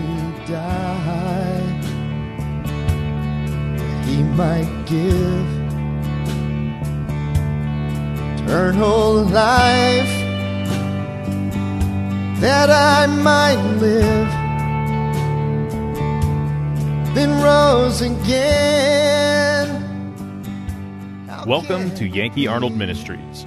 to die. He might give eternal life that I might live, then rose again. Welcome to Yankee Arnold Ministries.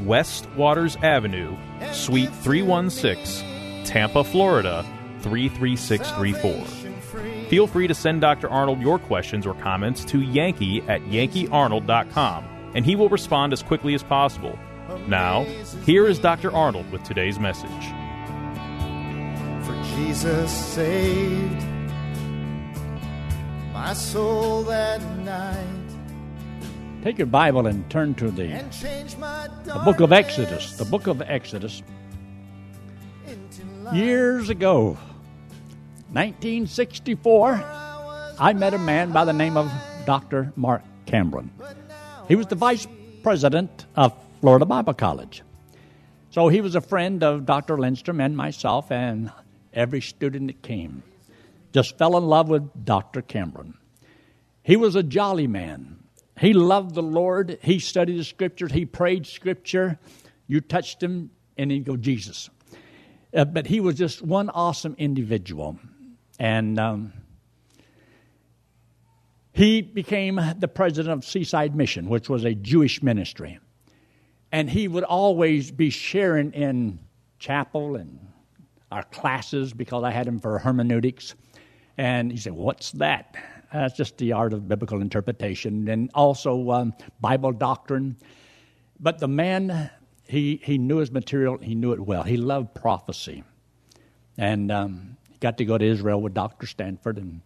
West Waters Avenue, Suite 316, Tampa, Florida 33634. Feel free to send Dr. Arnold your questions or comments to Yankee at yankeearnold.com, and he will respond as quickly as possible. Now, here is Dr. Arnold with today's message. For Jesus saved my soul that night Take your Bible and turn to the, and changed my the book of Exodus. The book of Exodus. Years ago, 1964, I met a man by the name of Dr. Mark Cameron. He was the vice president of Florida Bible College. So he was a friend of Dr. Lindstrom and myself and every student that came. Just fell in love with Dr. Cameron. He was a jolly man. He loved the Lord. He studied the scriptures. He prayed scripture. You touched him, and he'd go, Jesus. Uh, but he was just one awesome individual. And um, he became the president of Seaside Mission, which was a Jewish ministry. And he would always be sharing in chapel and our classes because I had him for hermeneutics. And he said, What's that? That's just the art of biblical interpretation and also um, Bible doctrine. But the man, he, he knew his material, he knew it well. He loved prophecy. And um, he got to go to Israel with Dr. Stanford. And,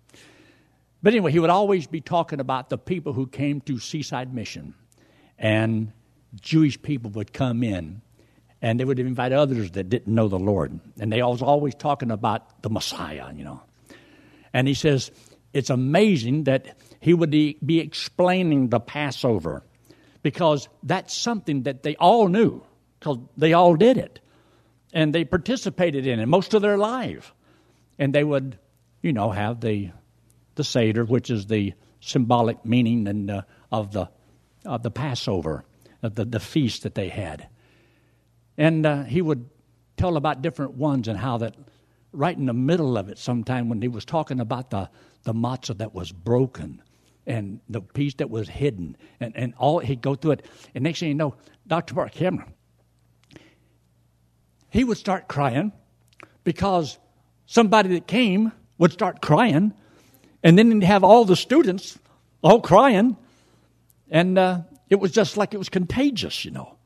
but anyway, he would always be talking about the people who came to Seaside Mission. And Jewish people would come in and they would invite others that didn't know the Lord. And they was always talking about the Messiah, you know. And he says, it's amazing that he would be explaining the Passover because that's something that they all knew because they all did it and they participated in it most of their life. And they would, you know, have the the Seder, which is the symbolic meaning and uh, of the of the Passover, of the, the feast that they had. And uh, he would tell about different ones and how that right in the middle of it, sometime when he was talking about the, the matzah that was broken and the piece that was hidden, and, and all he'd go through it. And next thing you know, Dr. Mark Cameron, he would start crying because somebody that came would start crying, and then he'd have all the students all crying, and uh, it was just like it was contagious, you know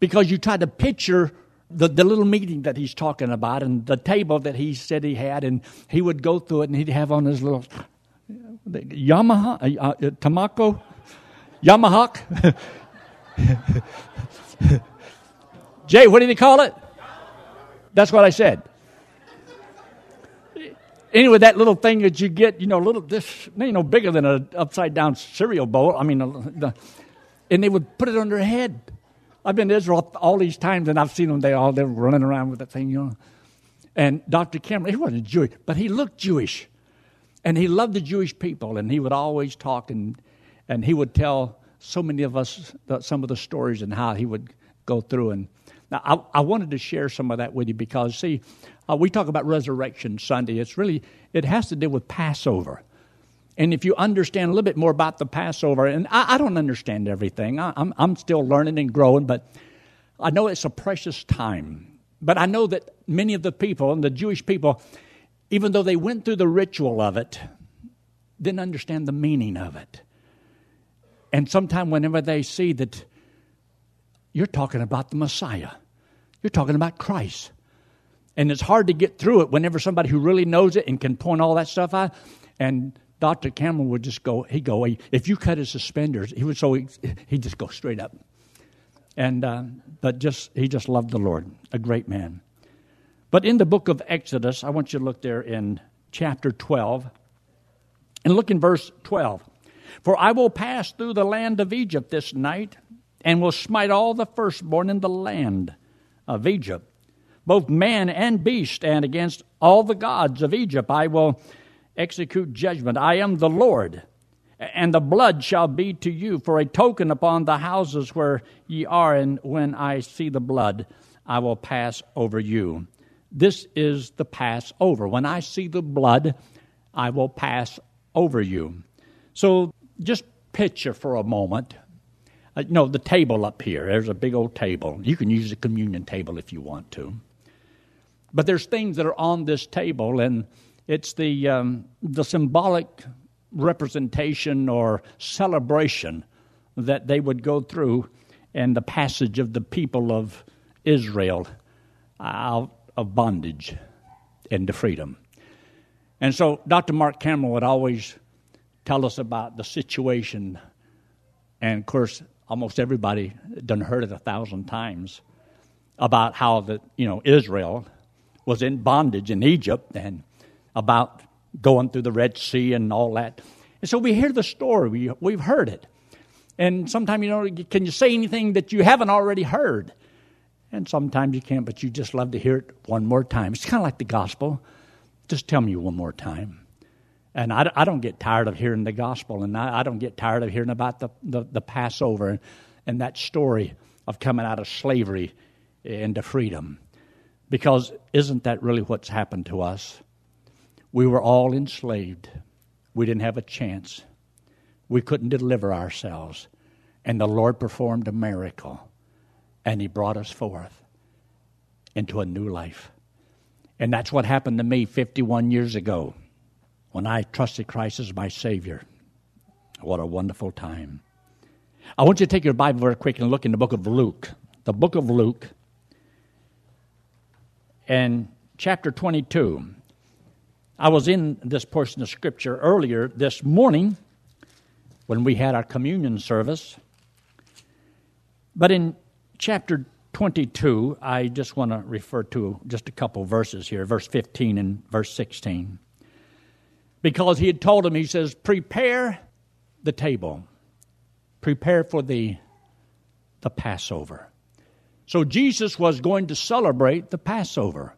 because you try to picture the, the little meeting that he's talking about and the table that he said he had, and he would go through it and he'd have on his little Yamaha, uh, uh, Tamako, Yamaha. Jay, what did he call it? That's what I said. Anyway, that little thing that you get, you know, a little this ain't no bigger than an upside down cereal bowl. I mean, the, and they would put it on their head. I've been to Israel all these times, and I've seen them. They all they're running around with that thing, you know. And Dr. Cameron, he wasn't Jewish, but he looked Jewish, and he loved the Jewish people, and he would always talk, and and he would tell so many of us the, some of the stories and how he would go through. And now I, I wanted to share some of that with you because see, uh, we talk about Resurrection Sunday. It's really it has to do with Passover. And if you understand a little bit more about the Passover, and I, I don't understand everything, I, I'm, I'm still learning and growing, but I know it's a precious time. But I know that many of the people, and the Jewish people, even though they went through the ritual of it, didn't understand the meaning of it. And sometimes, whenever they see that you're talking about the Messiah, you're talking about Christ. And it's hard to get through it whenever somebody who really knows it and can point all that stuff out. And Dr. Cameron would just go, he'd go, if you cut his suspenders, he would so he, he'd just go straight up. And, uh, but just, he just loved the Lord, a great man. But in the book of Exodus, I want you to look there in chapter 12, and look in verse 12. For I will pass through the land of Egypt this night, and will smite all the firstborn in the land of Egypt, both man and beast, and against all the gods of Egypt I will execute judgment. I am the Lord, and the blood shall be to you for a token upon the houses where ye are, and when I see the blood, I will pass over you. This is the Passover. When I see the blood, I will pass over you. So just picture for a moment. Uh, you know, the table up here. There's a big old table. You can use the communion table if you want to. But there's things that are on this table, and it's the, um, the symbolic representation or celebration that they would go through and the passage of the people of Israel out of bondage into freedom. And so Dr. Mark Cameron would always tell us about the situation. And of course, almost everybody done heard it a thousand times about how the you know Israel was in bondage in Egypt and about going through the Red Sea and all that. And so we hear the story, we, we've heard it. And sometimes, you know, can you say anything that you haven't already heard? And sometimes you can't, but you just love to hear it one more time. It's kind of like the gospel. Just tell me one more time. And I, I don't get tired of hearing the gospel, and I, I don't get tired of hearing about the, the, the Passover and, and that story of coming out of slavery into freedom. Because isn't that really what's happened to us? We were all enslaved. We didn't have a chance. We couldn't deliver ourselves. And the Lord performed a miracle, and He brought us forth into a new life. And that's what happened to me 51 years ago when I trusted Christ as my Savior. What a wonderful time. I want you to take your Bible very quick and look in the book of Luke. The book of Luke and chapter 22. I was in this portion of Scripture earlier this morning when we had our communion service. But in chapter 22, I just want to refer to just a couple verses here, verse 15 and verse 16. Because he had told him, he says, Prepare the table, prepare for the, the Passover. So Jesus was going to celebrate the Passover.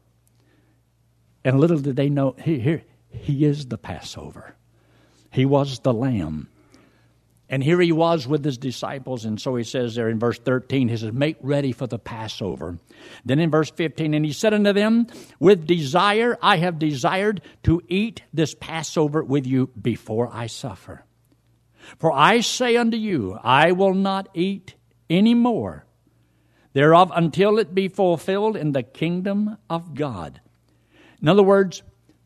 And little did they know, he, here, he is the Passover. He was the Lamb. And here he was with his disciples. And so he says there in verse 13, he says, Make ready for the Passover. Then in verse 15, and he said unto them, With desire I have desired to eat this Passover with you before I suffer. For I say unto you, I will not eat any more thereof until it be fulfilled in the kingdom of God. In other words,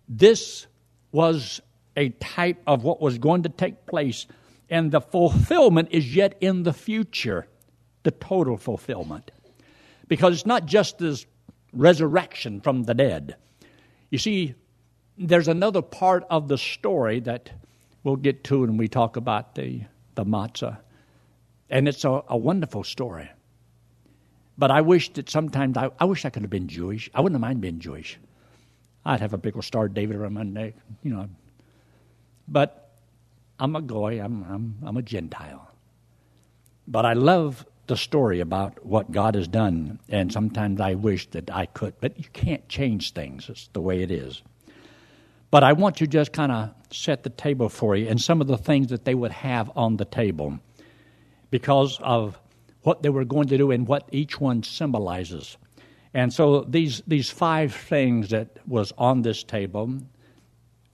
this was a type of what was going to take place, and the fulfillment is yet in the future, the total fulfillment. Because it's not just this resurrection from the dead. You see, there's another part of the story that we'll get to when we talk about the, the matzah. And it's a, a wonderful story. But I wish that sometimes I, I wish I could have been Jewish. I wouldn't mind being Jewish. I'd have a big star David around my neck, you know. But I'm a goy, I'm, I'm, I'm a Gentile. But I love the story about what God has done, and sometimes I wish that I could, but you can't change things. It's the way it is. But I want to just kind of set the table for you and some of the things that they would have on the table because of what they were going to do and what each one symbolizes. And so these, these five things that was on this table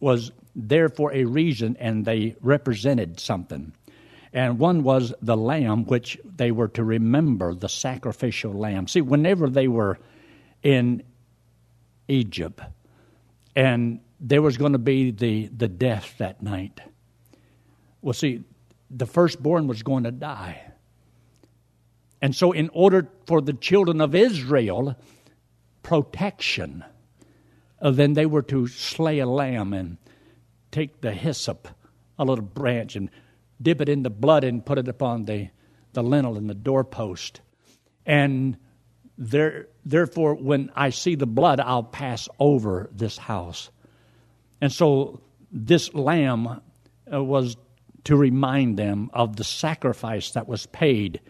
was there for a reason and they represented something. And one was the lamb, which they were to remember the sacrificial lamb. See, whenever they were in Egypt and there was going to be the, the death that night, well, see, the firstborn was going to die. And so, in order for the children of Israel protection, uh, then they were to slay a lamb and take the hyssop a little branch and dip it in the blood and put it upon the, the lintel and the doorpost. And there, therefore, when I see the blood, I'll pass over this house. And so this lamb uh, was to remind them of the sacrifice that was paid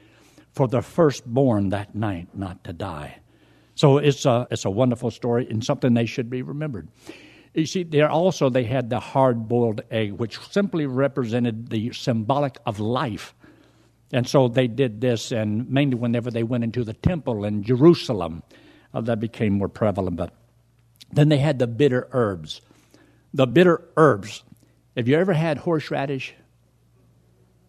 for the firstborn that night not to die. So it's a, it's a wonderful story and something they should be remembered. You see, there also they had the hard boiled egg, which simply represented the symbolic of life. And so they did this, and mainly whenever they went into the temple in Jerusalem, uh, that became more prevalent. But then they had the bitter herbs. The bitter herbs. Have you ever had horseradish?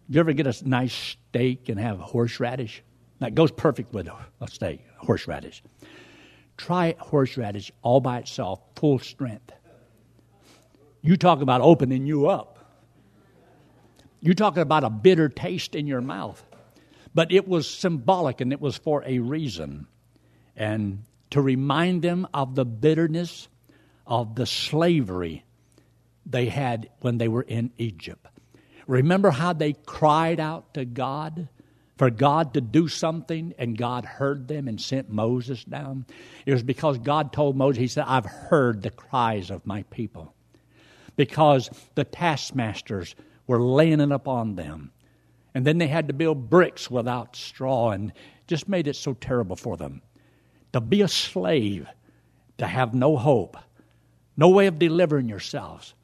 You ever get a nice steak and have horseradish? That goes perfect with a steak, horseradish. Try horseradish all by itself, full strength. You talk about opening you up. You're talking about a bitter taste in your mouth. But it was symbolic and it was for a reason. And to remind them of the bitterness of the slavery they had when they were in Egypt. Remember how they cried out to God for God to do something and God heard them and sent Moses down? It was because God told Moses, He said, I've heard the cries of my people. Because the taskmasters were laying it upon them. And then they had to build bricks without straw and just made it so terrible for them. To be a slave, to have no hope, no way of delivering yourselves.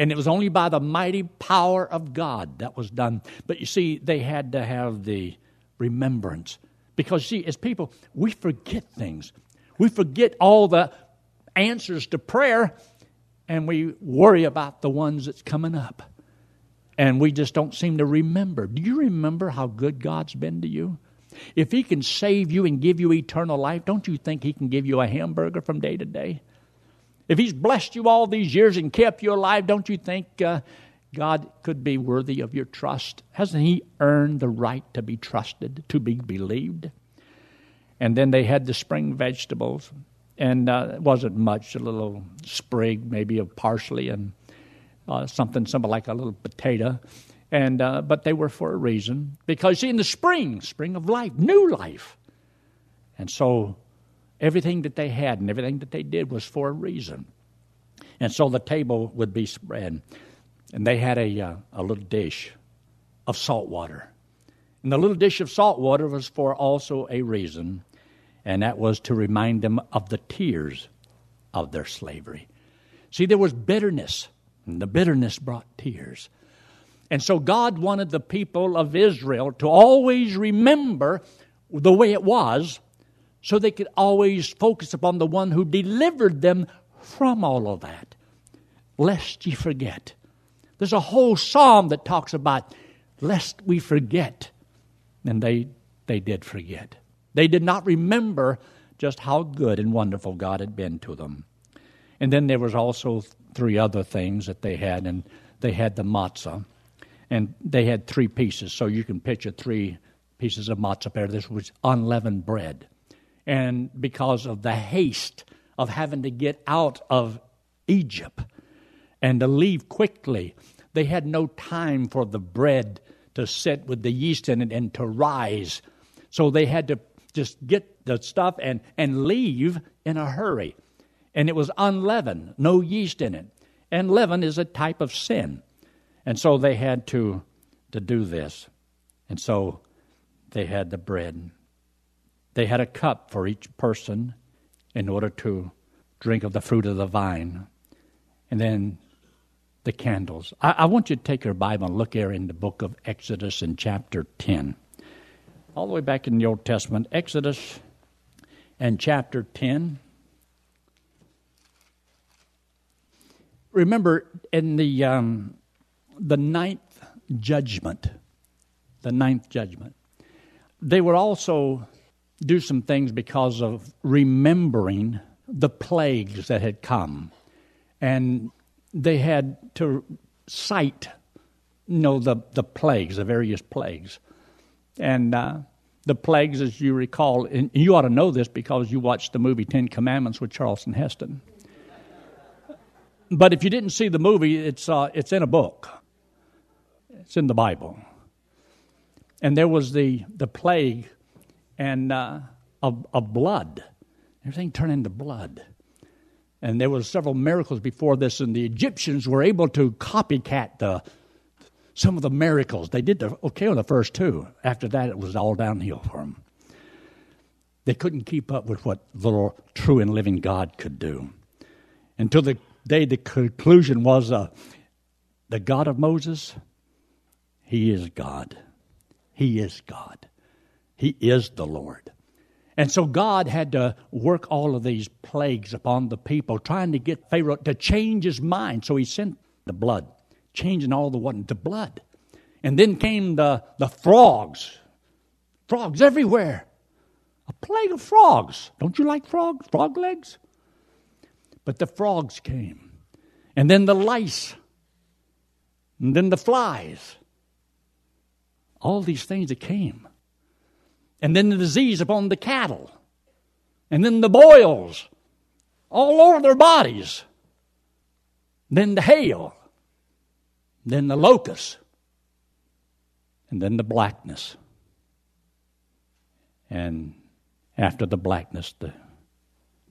And it was only by the mighty power of God that was done. But you see, they had to have the remembrance. Because, see, as people, we forget things. We forget all the answers to prayer, and we worry about the ones that's coming up and we just don't seem to remember. Do you remember how good God's been to you? If He can save you and give you eternal life, don't you think He can give you a hamburger from day to day? If He's blessed you all these years and kept you alive, don't you think uh, God could be worthy of your trust? Hasn't He earned the right to be trusted, to be believed? And then they had the spring vegetables, and uh, it wasn't much, a little sprig maybe of parsley and uh, something simple like a little potato. And, uh, but they were for a reason. Because in the spring, spring of life, new life. And so everything that they had and everything that they did was for a reason. And so the table would be spread. And they had a, uh, a little dish of salt water. And the little dish of salt water was for also a reason, and that was to remind them of the tears of their slavery. See, there was bitterness and the bitterness brought tears. And so God wanted the people of Israel to always remember the way it was so they could always focus upon the one who delivered them from all of that, lest ye forget. There's a whole psalm that talks about lest we forget. And they, they did forget. They did not remember just how good and wonderful God had been to them. And then there was also three other things that they had, and they had the matzah, and they had three pieces. So you can picture three pieces of matzah there. This was unleavened bread, and because of the haste of having to get out of Egypt and to leave quickly, they had no time for the bread to sit with the yeast in it and to rise. So they had to just get the stuff and, and leave in a hurry and it was unleavened, no yeast in it. And leaven is a type of sin. And so they had to, to do this. And so they had the bread. They had a cup for each person in order to drink of the fruit of the vine. And then the candles. I, I want you to take your Bible and look here in the book of Exodus in chapter 10. All the way back in the Old Testament, Exodus and chapter 10. remember in the um, the ninth judgment, the ninth judgment, they were also do some things because of remembering the plagues that had come, and they had to cite, you know, the the plagues, the various plagues, and. Uh, the plagues, as you recall, and you ought to know this because you watched the movie Ten Commandments with Charlton Heston. But if you didn't see the movie, it's, uh, it's in a book. It's in the Bible. And there was the, the plague and uh, of, of blood. Everything turned into blood. And there was several miracles before this, and the Egyptians were able to copycat the, some of the miracles. They did the, okay on the first two. After that, it was all downhill for them. They couldn't keep up with what the true and living God could do. Until the day the conclusion was uh, the God of Moses, He is God. He is God. He is the Lord. And so God had to work all of these plagues upon the people, trying to get Pharaoh to change his mind. So he sent the blood, changing all the water to blood. And then came the, the frogs. Frogs everywhere. A plague of frogs. Don't you like frogs? Frog legs? But the frogs came. And then the lice. And then the flies. All these things that came and then the disease upon the cattle, and then the boils all over their bodies, then the hail, then the locusts, and then the blackness. And after the blackness, the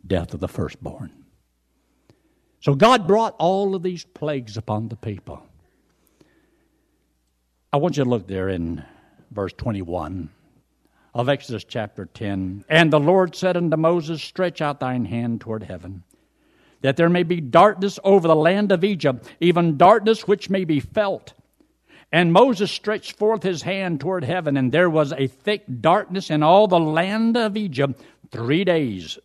death of the firstborn. So God brought all of these plagues upon the people. I want you to look there in verse 21 of Exodus chapter 10. And the Lord said unto Moses, Stretch out thine hand toward heaven, that there may be darkness over the land of Egypt, even darkness which may be felt. And Moses stretched forth his hand toward heaven, and there was a thick darkness in all the land of Egypt three days.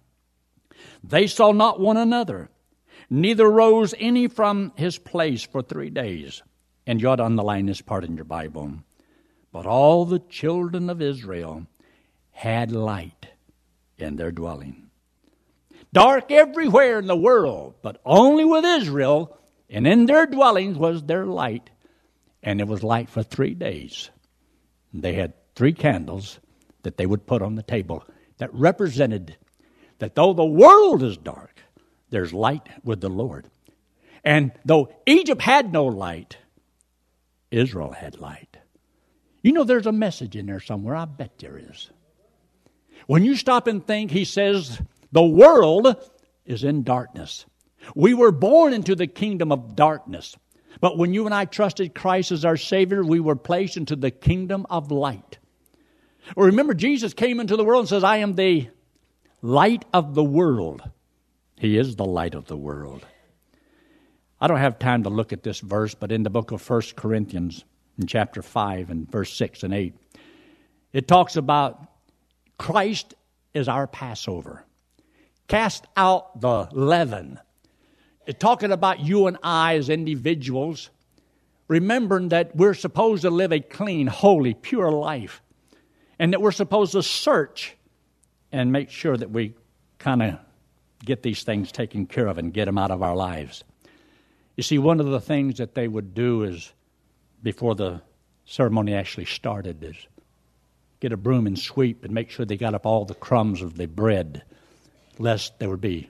They saw not one another, neither rose any from his place for three days. And you ought to underline this part in your Bible. But all the children of Israel had light in their dwelling. Dark everywhere in the world, but only with Israel, and in their dwellings was their light, and it was light for three days. They had three candles that they would put on the table that represented that though the world is dark, there's light with the Lord. And though Egypt had no light, Israel had light. You know, there's a message in there somewhere. I bet there is. When you stop and think, he says, the world is in darkness. We were born into the kingdom of darkness. But when you and I trusted Christ as our Savior, we were placed into the kingdom of light. remember, Jesus came into the world and says, I am the light of the world. He is the light of the world. I don't have time to look at this verse, but in the book of 1 Corinthians, in chapter 5 and verse 6 and 8, it talks about Christ is our Passover. Cast out the leaven. It's talking about you and I as individuals, remembering that we're supposed to live a clean, holy, pure life, and that we're supposed to search and make sure that we kind of get these things taken care of and get them out of our lives. You see, one of the things that they would do is, before the ceremony actually started, is get a broom and sweep and make sure they got up all the crumbs of the bread, lest there would be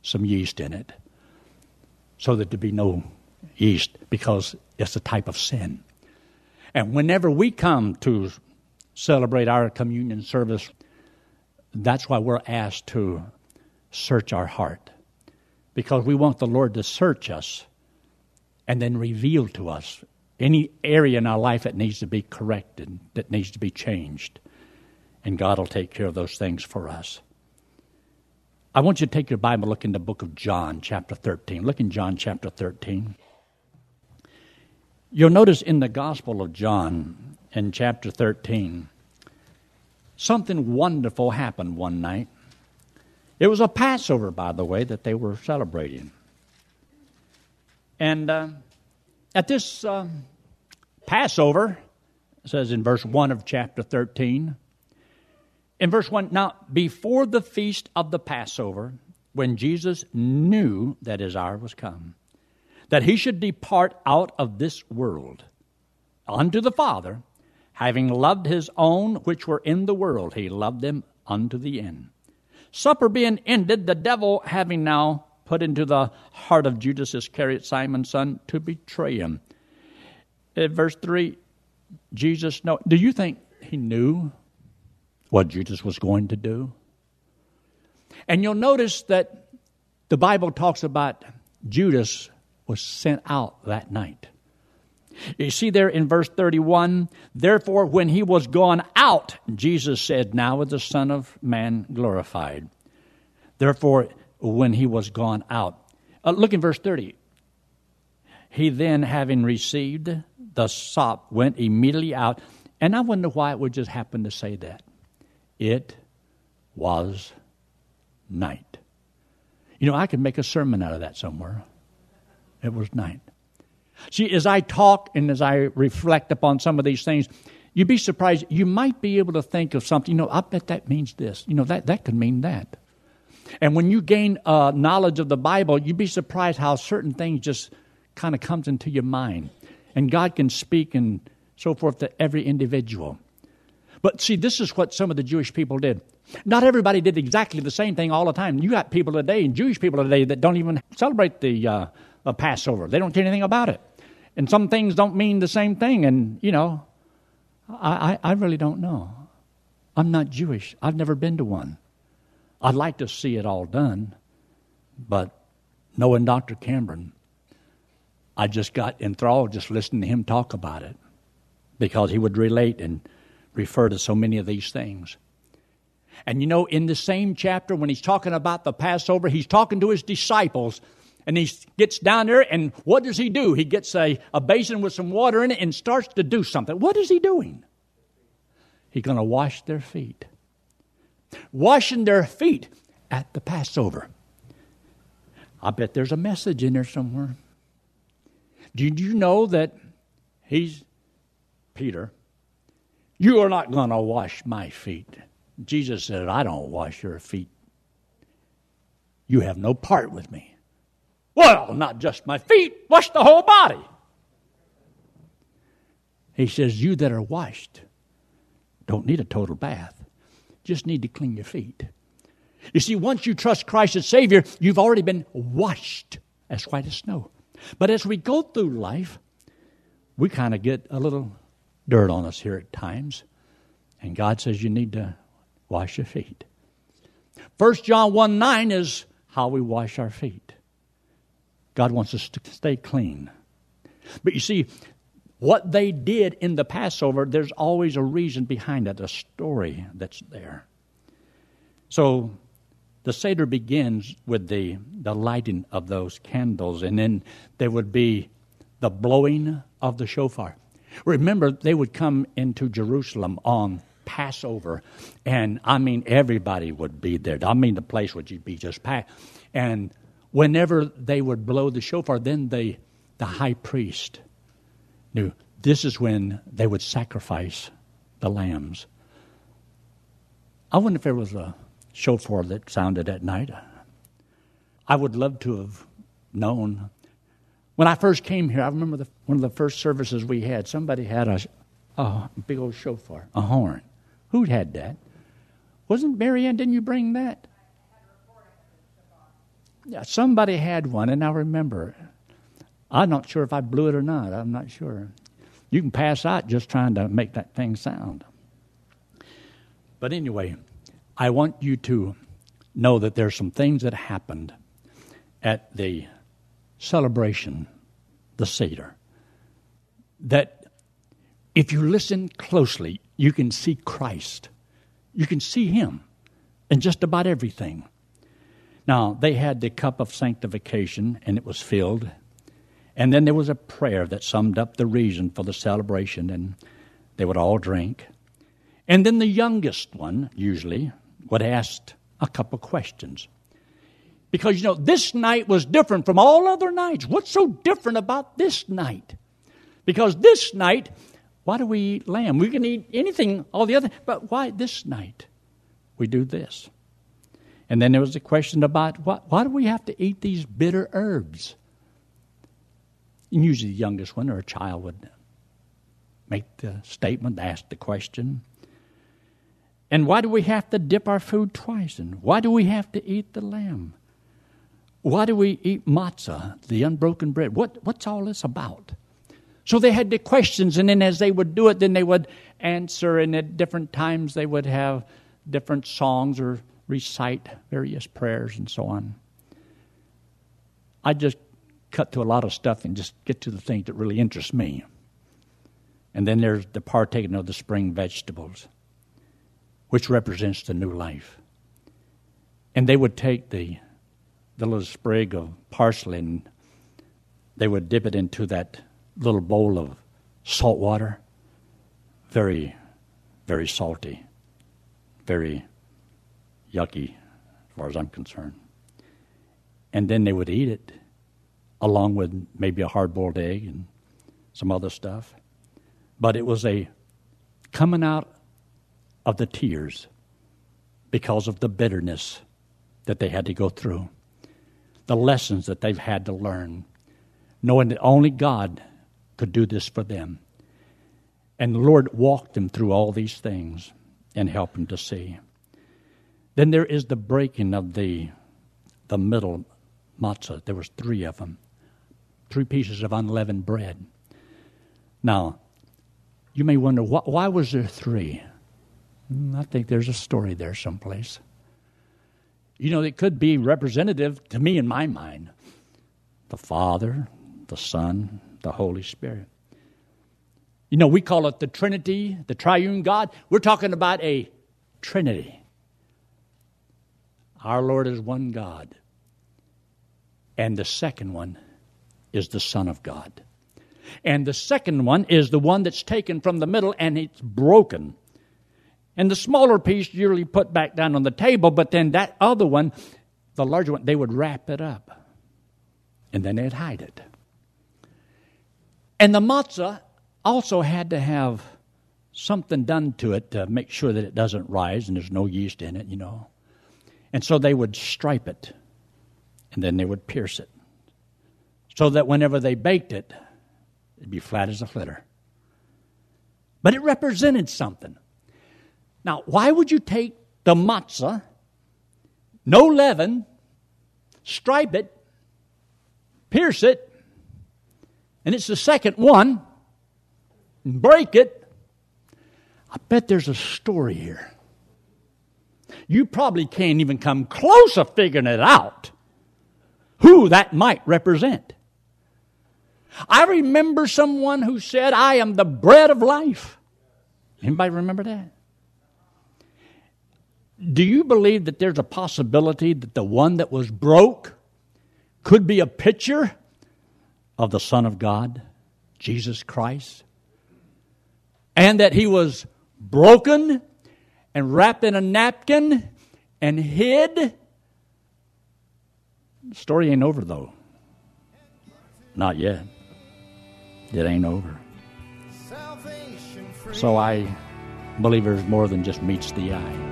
some yeast in it, so that there'd be no yeast, because it's a type of sin. And whenever we come to celebrate our communion service, that's why we're asked to search our heart, because we want the Lord to search us and then reveal to us any area in our life that needs to be corrected, that needs to be changed. And God will take care of those things for us. I want you to take your Bible, look in the book of John, chapter 13. Look in John, chapter 13. You'll notice in the Gospel of John, in chapter 13, something wonderful happened one night. It was a Passover, by the way, that they were celebrating. And uh, at this uh, Passover, says in verse 1 of chapter 13, in verse 1, now before the feast of the Passover, when Jesus knew that his hour was come, that he should depart out of this world unto the Father, having loved his own which were in the world, he loved them unto the end. Supper being ended, the devil having now put into the heart of Judas Iscariot, Simon's son, to betray him. in verse 3, Jesus know. Do you think he knew what Jesus was going to do? And you'll notice that the Bible talks about Judas was sent out that night. You see there in verse 31, therefore, when he was gone out, Jesus said, Now is the Son of Man glorified. Therefore, when he was gone out. Uh, look in verse 30. He then, having received the sop, went immediately out. And I wonder why it would just happen to say that. It was night. You know, I could make a sermon out of that somewhere. It was night. See, as I talk and as I reflect upon some of these things, you'd be surprised. You might be able to think of something. You know, I bet that means this. You know, that, that could mean that. And when you gain uh, knowledge of the Bible, you'd be surprised how certain things just kind of comes into your mind. And God can speak and so forth to every individual. But see, this is what some of the Jewish people did. Not everybody did exactly the same thing all the time. You got people today, and Jewish people today, that don't even celebrate the uh, Passover. They don't care anything about it. And some things don't mean the same thing. And, you know, I, I, I really don't know. I'm not Jewish. I've never been to one. I'd like to see it all done, but knowing Dr. Cameron, I just got enthralled just listening to him talk about it because he would relate and refer to so many of these things. And you know, in the same chapter, when he's talking about the Passover, he's talking to his disciples and he gets down there, and what does he do? He gets a, a basin with some water in it and starts to do something. What is he doing? He's going to wash their feet. Washing their feet at the Passover. I bet there's a message in there somewhere. Did you know that he's Peter? You are not going to wash my feet. Jesus said, I don't wash your feet. You have no part with me. Well, not just my feet, wash the whole body. He says, You that are washed don't need a total bath, just need to clean your feet. You see, once you trust Christ as Savior, you've already been washed as white as snow. But as we go through life, we kind of get a little dirt on us here at times. And God says you need to wash your feet. 1 John 1 9 is how we wash our feet. God wants us to stay clean. But you see, what they did in the Passover, there's always a reason behind it, a story that's there. So the Seder begins with the, the lighting of those candles, and then there would be the blowing of the shofar. Remember, they would come into Jerusalem on Passover, and I mean, everybody would be there. I mean, the place would be just packed. And whenever they would blow the shofar, then the, the high priest knew this is when they would sacrifice the lambs. I wonder if there was a shofar that sounded at night. I would love to have known. When I first came here, I remember the, one of the first services we had, somebody had a, a big old shofar, a horn. Who had that? Wasn't Marianne, didn't you bring that? Yeah, somebody had one, and I remember. I'm not sure if I blew it or not. I'm not sure. You can pass out just trying to make that thing sound. But anyway, I want you to know that there's some things that happened at the celebration, the Seder, that if you listen closely, you can see Christ. You can see Him in just about everything. Now, they had the cup of sanctification, and it was filled. And then there was a prayer that summed up the reason for the celebration, and they would all drink. And then the youngest one, usually, would ask a couple questions. Because, you know, this night was different from all other nights. What's so different about this night? Because this night, why do we eat lamb? We can eat anything, all the other, but why this night? We do this. And then there was the question about why, why do we have to eat these bitter herbs? And usually the youngest one or a child would make the statement, ask the question. And why do we have to dip our food twice? And why do we have to eat the lamb? Why do we eat matzah, the unbroken bread? What, what's all this about? So they had the questions, and then as they would do it, then they would answer, and at different times they would have different songs or recite various prayers and so on. I just cut to a lot of stuff and just get to the things that really interest me. And then there's the partaking of the spring vegetables, which represents the new life. And they would take the, the little sprig of parsley and they would dip it into that little bowl of salt water. Very, very salty. Very yucky, as far as I'm concerned. And then they would eat it along with maybe a hard boiled egg and some other stuff. But it was a coming out of the tears because of the bitterness that they had to go through, the lessons that they've had to learn, knowing that only God could do this for them. And the Lord walked them through all these things and helped them to see. Then there is the breaking of the, the middle matzah. There was three of them, three pieces of unleavened bread. Now, you may wonder, why, why was there three? Hmm, I think there's a story there someplace. You know, it could be representative to me in my mind. The Father, the Son, the Holy Spirit. You know, we call it the Trinity, the triune God. We're talking about a Trinity. Our Lord is one God. And the second one is the Son of God. And the second one is the one that's taken from the middle and it's broken. And the smaller piece usually put back down on the table, but then that other one, the larger one, they would wrap it up. And then they'd hide it. And the matzah also had to have something done to it to make sure that it doesn't rise and there's no yeast in it, you know. And so they would stripe it and then they would pierce it so that whenever they baked it, it'd be flat as a flitter. But it represented something. Now, why would you take the matzah, no leaven, stripe it, pierce it, and it's the second one, and break it, I bet there's a story here. You probably can't even come close to figuring it out who that might represent. I remember someone who said, I am the bread of life. Anybody remember that? Do you believe that there's a possibility that the one that was broke could be a picture of the Son of God, Jesus Christ, and that he was broken and wrapped in a napkin and hid. The story ain't over, though. Not yet. It ain't over. So I believe there's more than just meets the eye.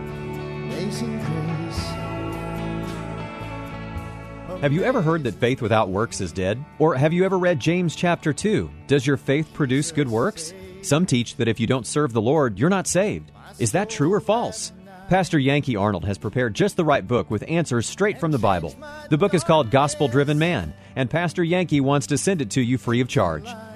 Have you ever heard that faith without works is dead? Or have you ever read James chapter 2? Does your faith produce good works? Some teach that if you don't serve the Lord, you're not saved. Is that true or false? Pastor Yankee Arnold has prepared just the right book with answers straight from the Bible. The book is called Gospel Driven Man, and Pastor Yankee wants to send it to you free of charge.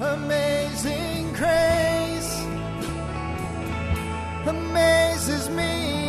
amazing grace amazes me.